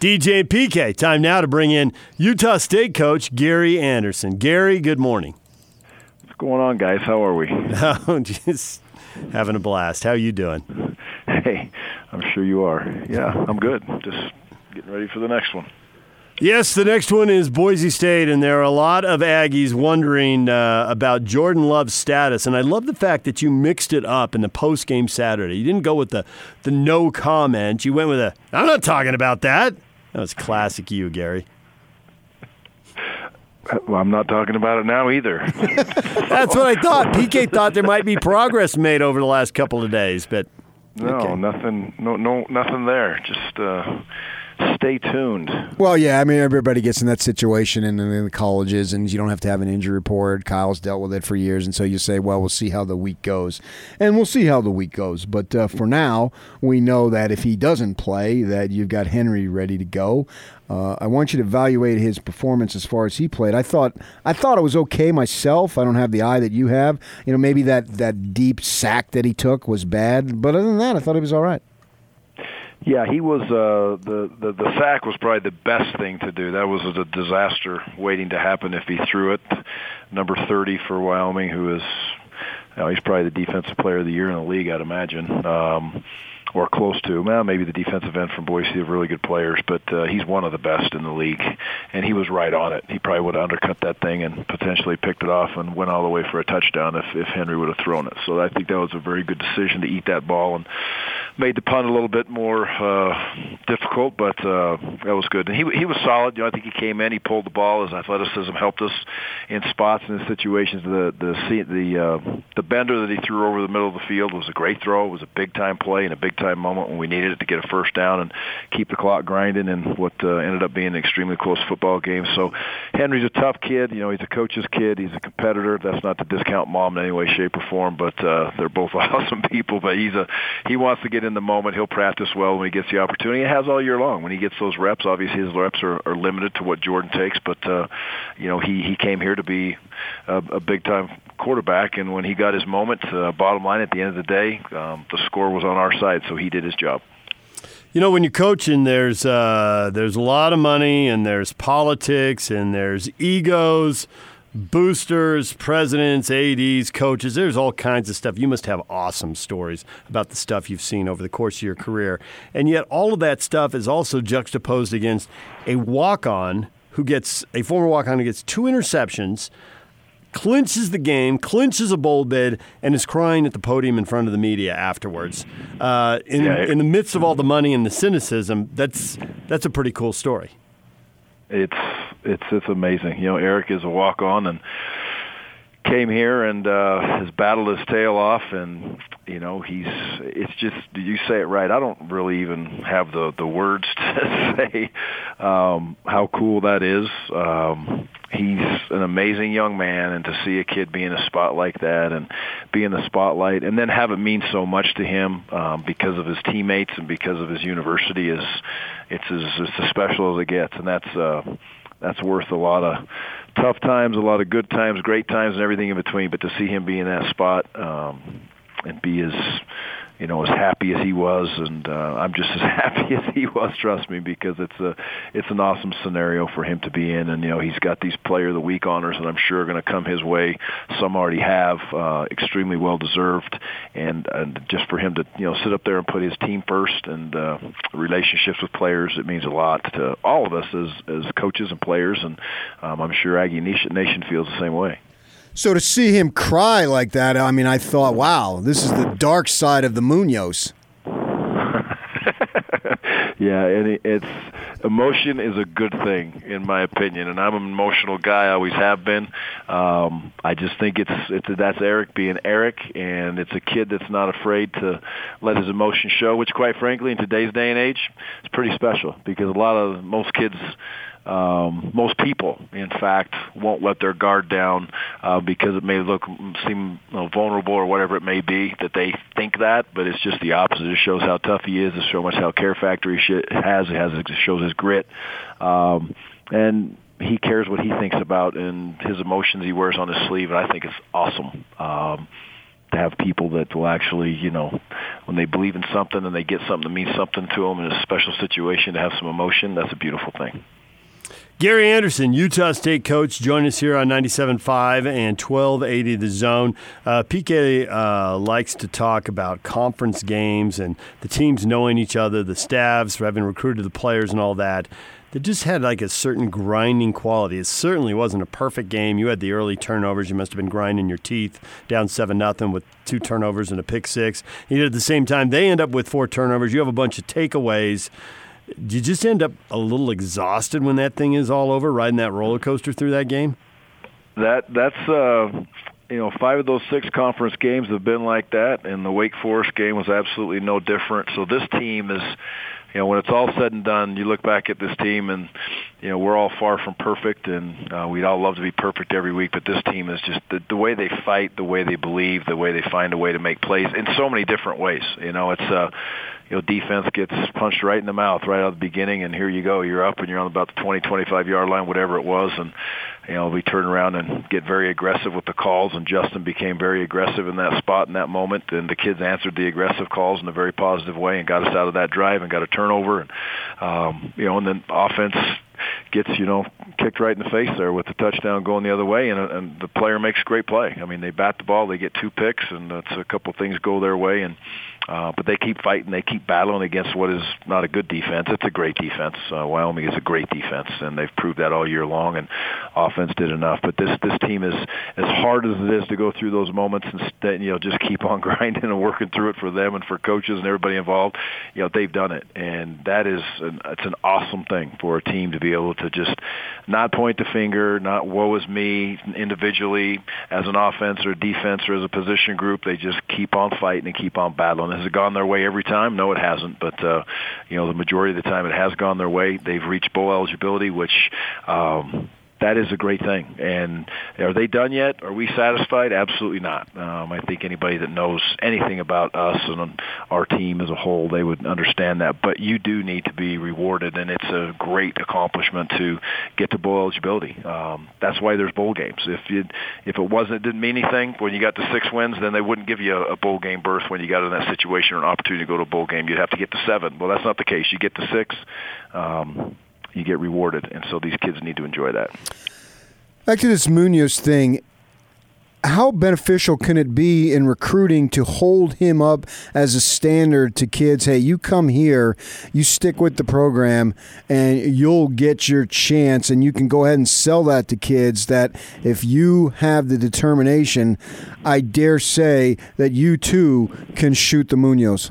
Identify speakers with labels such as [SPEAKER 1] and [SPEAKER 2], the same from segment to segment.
[SPEAKER 1] DJ and PK, time now to bring in Utah State coach Gary Anderson. Gary, good morning.
[SPEAKER 2] What's going on, guys? How are we?
[SPEAKER 1] Oh, just having a blast. How you doing?
[SPEAKER 2] Hey, I'm sure you are. Yeah, I'm good. Just getting ready for the next one.
[SPEAKER 1] Yes, the next one is Boise State, and there are a lot of Aggies wondering uh, about Jordan Love's status. And I love the fact that you mixed it up in the post game Saturday. You didn't go with the the no comment. You went with a I'm not talking about that. That was classic you, Gary.
[SPEAKER 2] Well, I'm not talking about it now either.
[SPEAKER 1] That's what I thought. PK thought there might be progress made over the last couple of days, but
[SPEAKER 2] no,
[SPEAKER 1] okay.
[SPEAKER 2] nothing. No, no, nothing there. Just. Uh, stay tuned.
[SPEAKER 3] Well, yeah, I mean, everybody gets in that situation in, in, the colleges, and you don't have to have an injury report. Kyle's dealt with it for years, and so you say, well, we'll see how the week goes, and we'll see how the week goes. But uh, for now, we know that if he doesn't play, that you've got Henry ready to go. Uh, I want you to evaluate his performance as far as he played. I thought I thought it was okay myself. I don't have the eye that you have. You know, maybe that that deep sack that he took was bad, but other than that, I thought he was all right.
[SPEAKER 2] Yeah, he was uh, the, the the sack was probably the best thing to do. That was a disaster waiting to happen if he threw it. Number thirty for Wyoming, who is you know, he's probably the defensive player of the year in the league, I'd imagine. Um, or close to. Well, maybe the defensive end from Boise have really good players, but uh, he's one of the best in the league, and he was right on it. He probably would have undercut that thing and potentially picked it off and went all the way for a touchdown if if Henry would have thrown it. So I think that was a very good decision to eat that ball and made the punt a little bit more uh, difficult, but uh, that was good. And he he was solid. You know, I think he came in, he pulled the ball. His athleticism helped us in spots and in situations. The the the uh, the bender that he threw over the middle of the field was a great throw. It was a big time play and a big time moment when we needed it to get a first down and keep the clock grinding in what uh, ended up being an extremely close football game. So Henry's a tough kid. You know, he's a coach's kid. He's a competitor. That's not to discount mom in any way, shape, or form, but uh, they're both awesome people. But he's a he wants to get in the moment. He'll practice well when he gets the opportunity. He has all year long. When he gets those reps, obviously his reps are, are limited to what Jordan takes, but uh, you know he he came here to be a, a big time quarterback, and when he got his moment, uh, bottom line at the end of the day, um, the score was on our side, so he did his job.
[SPEAKER 1] You know, when you're coaching, there's uh, there's a lot of money, and there's politics, and there's egos, boosters, presidents, ads, coaches. There's all kinds of stuff. You must have awesome stories about the stuff you've seen over the course of your career, and yet all of that stuff is also juxtaposed against a walk-on who gets a former walk-on who gets two interceptions clinches the game, clinches a bowl bid, and is crying at the podium in front of the media afterwards. Uh, in, yeah, it, in the midst of all the money and the cynicism, that's that's a pretty cool story.
[SPEAKER 2] It's it's it's amazing. You know, Eric is a walk on and came here and uh, has battled his tail off, and you know he's. It's just you say it right. I don't really even have the the words to say um, how cool that is. Um, he's an amazing young man, and to see a kid be in a spot like that and be in the spotlight, and then have it mean so much to him um, because of his teammates and because of his university is it's as it's as special as it gets, and that's uh, that's worth a lot of tough times, a lot of good times, great times, and everything in between. But to see him be in that spot um, and be as you know, as happy as he was, and uh, I'm just as happy as he was. Trust me, because it's a it's an awesome scenario for him to be in, and you know, he's got these Player of the Week honors that I'm sure are going to come his way. Some already have, uh, extremely well deserved, and and just for him to you know sit up there and put his team first and uh, relationships with players, it means a lot to all of us as as coaches and players, and um, I'm sure Aggie Nation, Nation feels the same way.
[SPEAKER 3] So to see him cry like that, I mean, I thought, wow, this is the dark side of the Munoz.
[SPEAKER 2] yeah, and it's emotion is a good thing in my opinion, and I'm an emotional guy. I always have been. Um, I just think it's it's that's Eric being Eric, and it's a kid that's not afraid to let his emotion show. Which, quite frankly, in today's day and age, is pretty special because a lot of most kids um, most people, in fact, won't let their guard down uh, because it may look seem you know, vulnerable or whatever it may be that they think that, but it's just the opposite. It shows how tough he is. It shows how care factor he has. It has it shows his grit, um, and he cares what he thinks about and his emotions he wears on his sleeve. And I think it's awesome. Um, to have people that will actually, you know, when they believe in something and they get something that means something to them in a special situation, to have some emotion, that's a beautiful thing.
[SPEAKER 1] Gary Anderson, Utah State coach, join us here on 97.5 and 1280 The Zone. Uh, PK uh, likes to talk about conference games and the teams knowing each other, the staffs having recruited the players and all that. That just had like a certain grinding quality. It certainly wasn't a perfect game. You had the early turnovers. You must have been grinding your teeth down 7 nothing with two turnovers and a pick six. You did at the same time, they end up with four turnovers. You have a bunch of takeaways do you just end up a little exhausted when that thing is all over, riding that roller coaster through that game?
[SPEAKER 2] That that's uh, you know five of those six conference games have been like that, and the Wake Forest game was absolutely no different. So this team is. You know, when it's all said and done, you look back at this team, and you know we're all far from perfect, and uh, we'd all love to be perfect every week. But this team is just the, the way they fight, the way they believe, the way they find a way to make plays in so many different ways. You know, it's uh, you know, defense gets punched right in the mouth right out of the beginning, and here you go, you're up and you're on about the 20, 25 yard line, whatever it was, and you know, we turn around and get very aggressive with the calls, and Justin became very aggressive in that spot in that moment, and the kids answered the aggressive calls in a very positive way and got us out of that drive and got a turnover, and um, you know, and then offense gets you know kicked right in the face there with the touchdown going the other way, and, and the player makes a great play. I mean, they bat the ball, they get two picks, and that's a couple things go their way, and uh, but they keep fighting, they keep battling against what is not a good defense. It's a great defense. Uh, Wyoming is a great defense, and they've proved that all year long. And offense did enough. But this this team is as hard as it is to go through those moments and you know just keep on grinding and working through it for them and for coaches and everybody involved. You know they've done it, and that is an, it's an awesome thing for a team to be able to just not point the finger, not woe is me individually as an offense or defense or as a position group. They just keep on fighting and keep on battling. Has it gone their way every time? No, it hasn't. But uh, you know the majority of the time it has gone their way. They've reached bowl eligibility, which um, that is a great thing. And are they done yet? Are we satisfied? Absolutely not. Um, I think anybody that knows anything about us and our team as a whole, they would understand that. But you do need to be rewarded, and it's a great accomplishment to get to bowl eligibility. Um, that's why there's bowl games. If you if it wasn't, it didn't mean anything when you got to six wins, then they wouldn't give you a, a bowl game berth when you got in that situation or an opportunity to go to a bowl game. You'd have to get to seven. Well, that's not the case. You get to six. Um, you get rewarded. And so these kids need to enjoy that.
[SPEAKER 3] Back to this Munoz thing. How beneficial can it be in recruiting to hold him up as a standard to kids? Hey, you come here, you stick with the program, and you'll get your chance, and you can go ahead and sell that to kids. That if you have the determination, I dare say that you too can shoot the Munoz.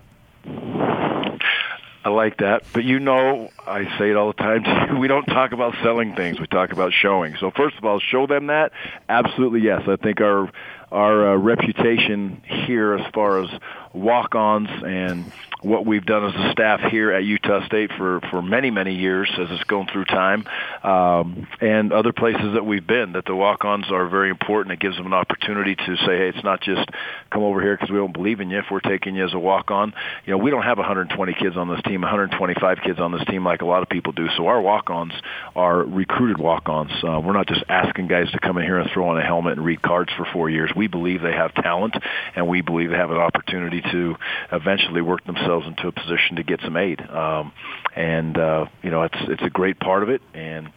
[SPEAKER 2] I like that. But you know, I say it all the time we don't talk about selling things. We talk about showing. So first of all, show them that. Absolutely, yes. I think our our uh, reputation here as far as walk-ons and what we've done as a staff here at Utah State for, for many, many years as it's gone through time, um, and other places that we've been, that the walk-ons are very important. It gives them an opportunity to say, hey, it's not just come over here because we don't believe in you. If we're taking you as a walk-on, you know, we don't have 120 kids on this team, 125 kids on this team like a lot of people do. So our walk-ons are recruited walk-ons. Uh, we're not just asking guys to come in here and throw on a helmet and read cards for four years. We believe they have talent, and we believe they have an opportunity to eventually work themselves into a position to get some aid. Um, and uh, you know, it's it's a great part of it, and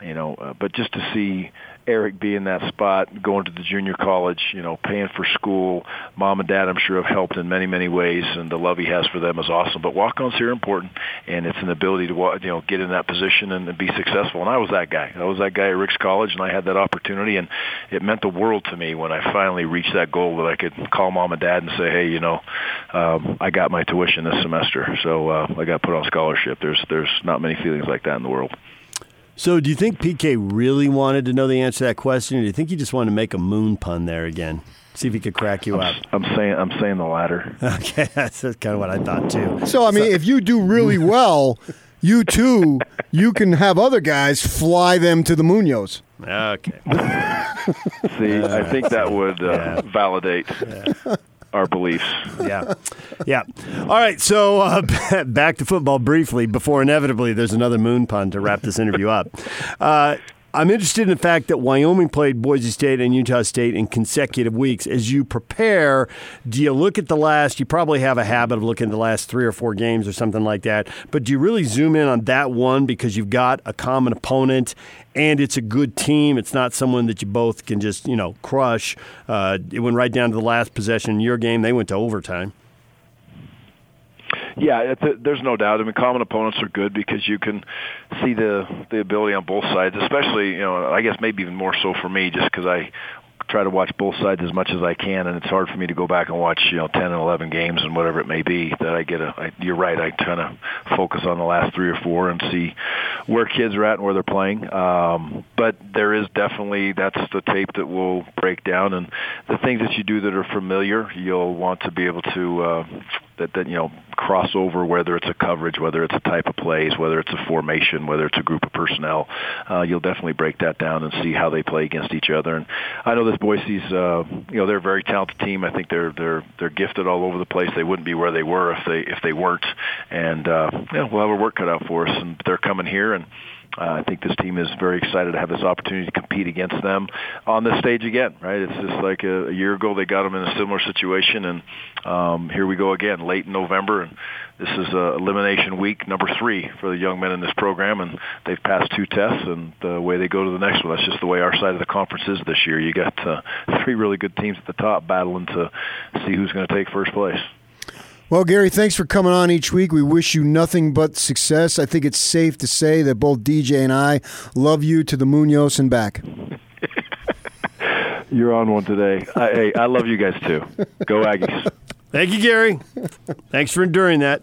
[SPEAKER 2] you know, uh, but just to see Eric be in that spot, going to the junior college, you know, paying for school. Mom and dad, I'm sure, have helped in many, many ways, and the love he has for them is awesome. But walk-ons here are important, and it's an ability to, you know, get in that position and, be successful. And I was that guy. I was that guy at Ricks College, and I had that opportunity, and it meant the world to me when I finally reached that goal that I could call mom and dad and say, hey, you know, um, I got my tuition this semester, so uh, I got put on scholarship. There's there's not many feelings like that in the world.
[SPEAKER 1] So, do you think PK really wanted to know the answer to that question, or do you think he just wanted to make a moon pun there again? See if he could crack you
[SPEAKER 2] I'm,
[SPEAKER 1] up.
[SPEAKER 2] I'm saying I'm saying the latter.
[SPEAKER 1] Okay, that's, that's kind of what I thought too.
[SPEAKER 3] So, I mean, so, if you do really well, you too, you can have other guys fly them to the Munoz.
[SPEAKER 1] Okay.
[SPEAKER 2] See, I think that would uh, yeah. validate. Yeah our beliefs.
[SPEAKER 1] Yeah, yeah. All right, so uh, back to football briefly before inevitably there's another moon pun to wrap this interview up. Uh, I'm interested in the fact that Wyoming played Boise State and Utah State in consecutive weeks. As you prepare, do you look at the last? You probably have a habit of looking at the last three or four games or something like that. But do you really zoom in on that one because you've got a common opponent and it's a good team? It's not someone that you both can just you know crush. Uh, it went right down to the last possession in your game. They went to overtime.
[SPEAKER 2] Yeah, a, there's no doubt. I mean, common opponents are good because you can see the the ability on both sides. Especially, you know, I guess maybe even more so for me, just because I try to watch both sides as much as I can, and it's hard for me to go back and watch you know 10 and 11 games and whatever it may be. That I get a. I, you're right. I kind of focus on the last three or four and see where kids are at and where they're playing. Um, but there is definitely that's the tape that will break down, and the things that you do that are familiar, you'll want to be able to. Uh, that, that you know cross over whether it's a coverage, whether it's a type of plays, whether it's a formation, whether it's a group of personnel. Uh, you'll definitely break that down and see how they play against each other. And I know this Boise's, uh, you know, they're a very talented team. I think they're they're they're gifted all over the place. They wouldn't be where they were if they if they weren't. And uh, yeah, we'll have our work cut out for us. And they're coming here and uh, I think this team is very excited to have this opportunity to compete against them on this stage again. Right? It's just like a, a year ago they got them in a similar situation, and um, here we go again, late in November, and this is uh, elimination week number three for the young men in this program, and they've passed two tests, and the way they go to the next one, that's just the way our side of the conference is this year. You got uh, three really good teams at the top battling to see who's going to take first place.
[SPEAKER 3] Well, Gary, thanks for coming on each week. We wish you nothing but success. I think it's safe to say that both DJ and I love you to the Munoz and back.
[SPEAKER 2] You're on one today. I, hey, I love you guys too. Go Aggies.
[SPEAKER 1] Thank you, Gary. Thanks for enduring that.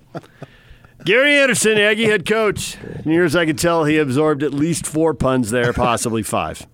[SPEAKER 1] Gary Anderson, Aggie head coach. Near as I can tell, he absorbed at least four puns there, possibly five.